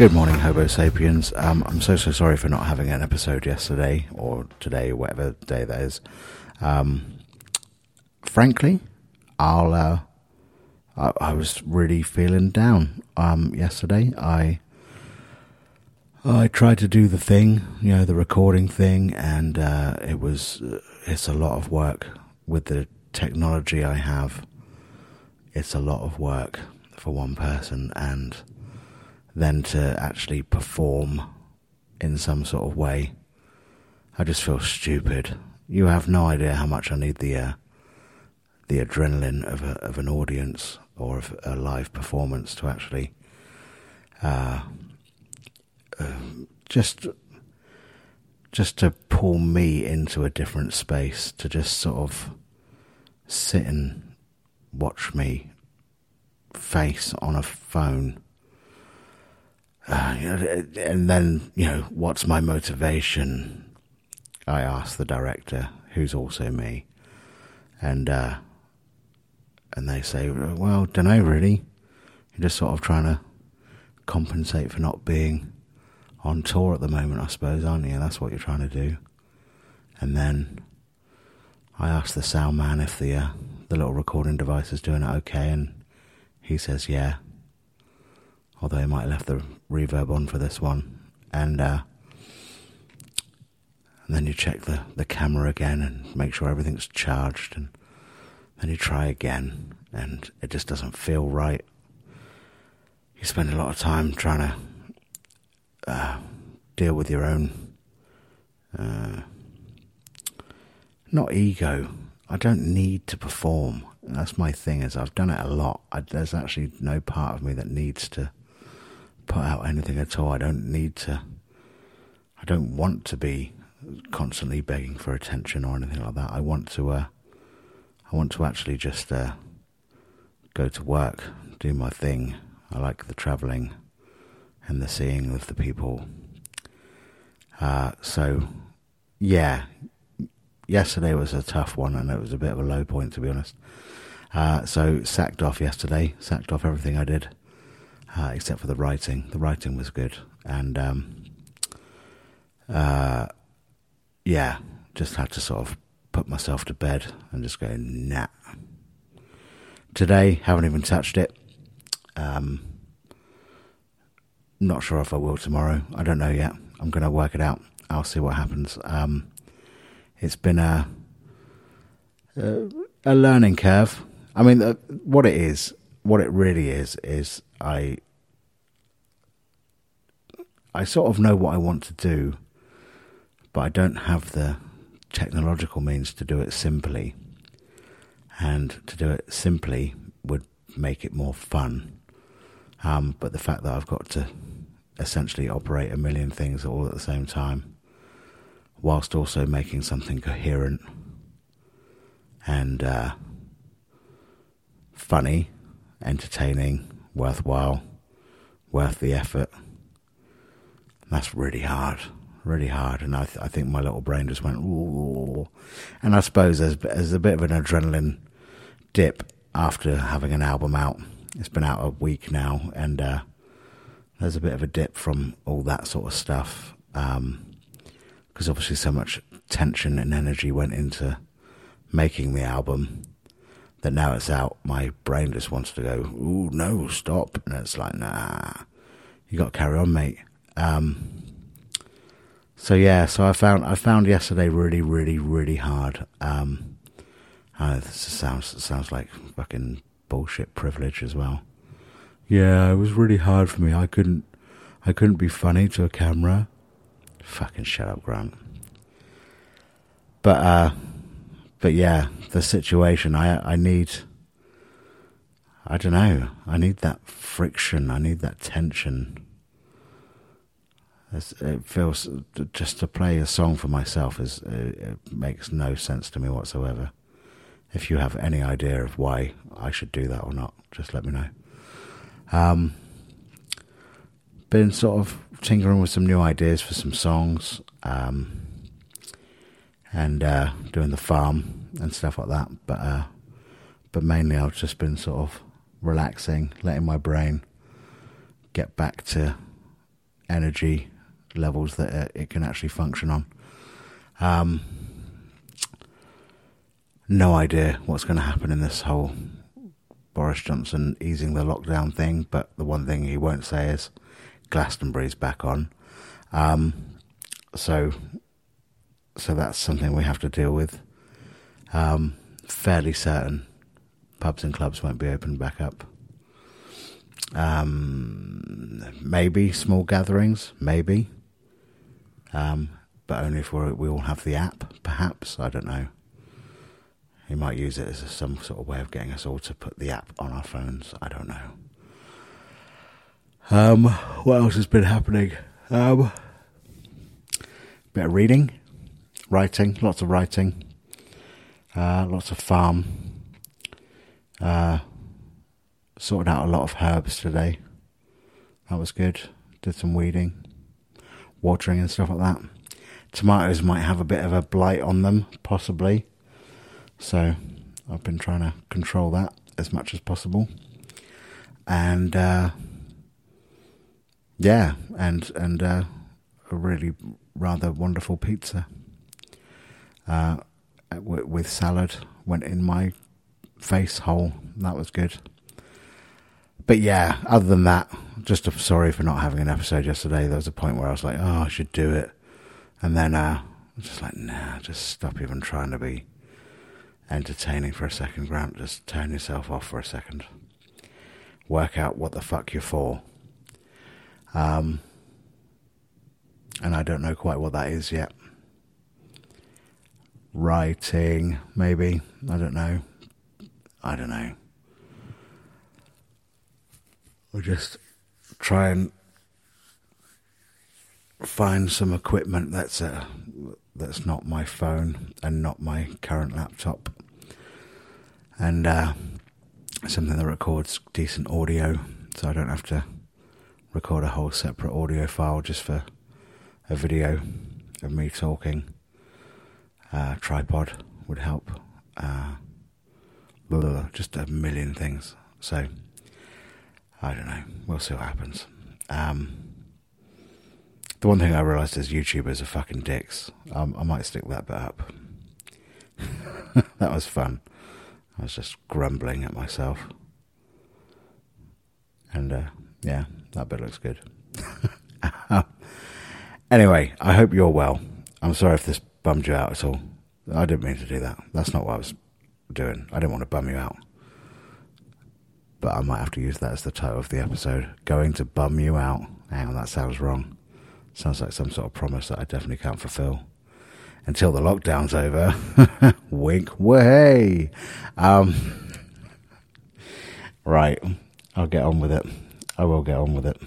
Good morning, Hobo Sapiens. Um, I'm so so sorry for not having an episode yesterday or today, or whatever day that is. Um, frankly, I'll. Uh, I, I, was really feeling down um, yesterday. I I tried to do the thing, you know, the recording thing, and uh, it was uh, it's a lot of work with the technology I have. It's a lot of work for one person, and than to actually perform in some sort of way. I just feel stupid. You have no idea how much I need the uh, the adrenaline of a, of an audience or of a live performance to actually uh, uh, just just to pull me into a different space to just sort of sit and watch me face on a phone uh, and then, you know, what's my motivation? I asked the director, who's also me, and uh, and they say, well, don't know really. You're just sort of trying to compensate for not being on tour at the moment, I suppose, aren't you? That's what you're trying to do. And then I asked the sound man if the uh, the little recording device is doing it okay, and he says yeah although I might have left the reverb on for this one. And, uh, and then you check the, the camera again and make sure everything's charged, and then you try again, and it just doesn't feel right. You spend a lot of time trying to uh, deal with your own, uh, not ego. I don't need to perform. That's my thing. Is I've done it a lot. I, there's actually no part of me that needs to put out anything at all. I don't need to. I don't want to be constantly begging for attention or anything like that. I want to. Uh, I want to actually just uh, go to work, do my thing. I like the travelling and the seeing of the people. Uh, so, yeah, yesterday was a tough one, and it was a bit of a low point to be honest. Uh, so sacked off yesterday, sacked off everything I did uh, except for the writing. The writing was good, and um, uh, yeah, just had to sort of put myself to bed and just go nah. Today, haven't even touched it. Um, not sure if I will tomorrow. I don't know yet. I'm going to work it out. I'll see what happens. Um, it's been a, a, learning curve. I mean, what it is, what it really is, is I I sort of know what I want to do, but I don't have the technological means to do it simply. And to do it simply would make it more fun. Um, but the fact that I've got to essentially operate a million things all at the same time, whilst also making something coherent and uh, funny, entertaining, worthwhile, worth the effort that's really hard, really hard. And I, th- I think my little brain just went, Ooh. and I suppose there's, there's a bit of an adrenaline dip after having an album out. It's been out a week now, and uh, there's a bit of a dip from all that sort of stuff. Because um, obviously, so much tension and energy went into making the album that now it's out, my brain just wants to go, ooh, no, stop. And it's like, nah, you got to carry on, mate. Um, so yeah, so I found I found yesterday really, really, really hard. Um, uh, this sounds sounds like fucking bullshit privilege as well. Yeah, it was really hard for me. I couldn't I couldn't be funny to a camera. Fucking shut up, Grant. But uh, but yeah, the situation. I I need. I don't know. I need that friction. I need that tension it feels just to play a song for myself is it makes no sense to me whatsoever. If you have any idea of why I should do that or not, just let me know. Um, been sort of tinkering with some new ideas for some songs, um, and uh, doing the farm and stuff like that. But uh, but mainly I've just been sort of relaxing, letting my brain get back to energy levels that it, can actually function on. Um, no idea what's going to happen in this whole Boris Johnson easing the lockdown thing, but the one thing he won't say is Glastonbury's back on. Um, so, so that's something we have to deal with. Um, fairly certain pubs and clubs won't be open back up. Um, maybe small gatherings, maybe. Um, but only if we all have the app, perhaps. I don't know. He might use it as some sort of way of getting us all to put the app on our phones. I don't know. Um, what else has been happening? Um, bit of reading, writing, lots of writing, uh, lots of farm. Uh, sorted out a lot of herbs today. That was good. Did some weeding, watering and stuff like that. Tomatoes might have a bit of a blight on them, possibly. So I've been trying to control that as much as possible. And uh, yeah, and and uh, a really rather wonderful pizza uh, w- with salad went in my face hole. That was good. But yeah, other than that, just a, sorry for not having an episode yesterday. There was a point where I was like, oh, I should do it. And then uh, I was just like, nah, just stop even trying to be entertaining for a second, Grant. Just turn yourself off for a second. Work out what the fuck you're for. Um, and I don't know quite what that is yet. Writing, maybe. I don't know. I don't know. We'll just try and find some equipment that's uh, that's not my phone and not my current laptop and uh, something that records decent audio, so I don't have to record a whole separate audio file just for a video of me talking. Uh, tripod would help. Uh, blah, blah, blah, just a million things. So I don't know. We'll see what happens. Um, the one thing I realised is YouTubers are fucking dicks. Um, I might stick that bit up. that was fun. I was just grumbling at myself. And uh, yeah, that bit looks good. anyway, I hope you're well. I'm sorry if this bummed you out at all. I didn't mean to do that. That's not what I was doing. I didn't want to bum you out. But I might have to use that as the title of the episode. Going to bum you out. Hang on, that sounds wrong. Sounds like some sort of promise that I definitely can't fulfill until the lockdown's over. Wink, way. Um, right, I'll get on with it. I will get on with it.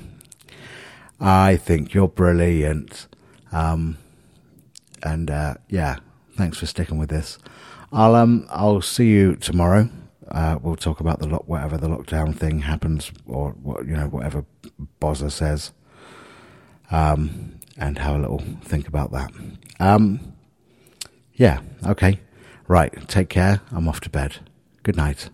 I think you're brilliant. Um, and uh, yeah, thanks for sticking with this. I'll um I'll see you tomorrow. Uh, we'll talk about the lock whatever the lockdown thing happens, or what you know whatever Bozza says, um, and have a little think about that. Um, yeah, okay. Right, take care. I'm off to bed. Good night.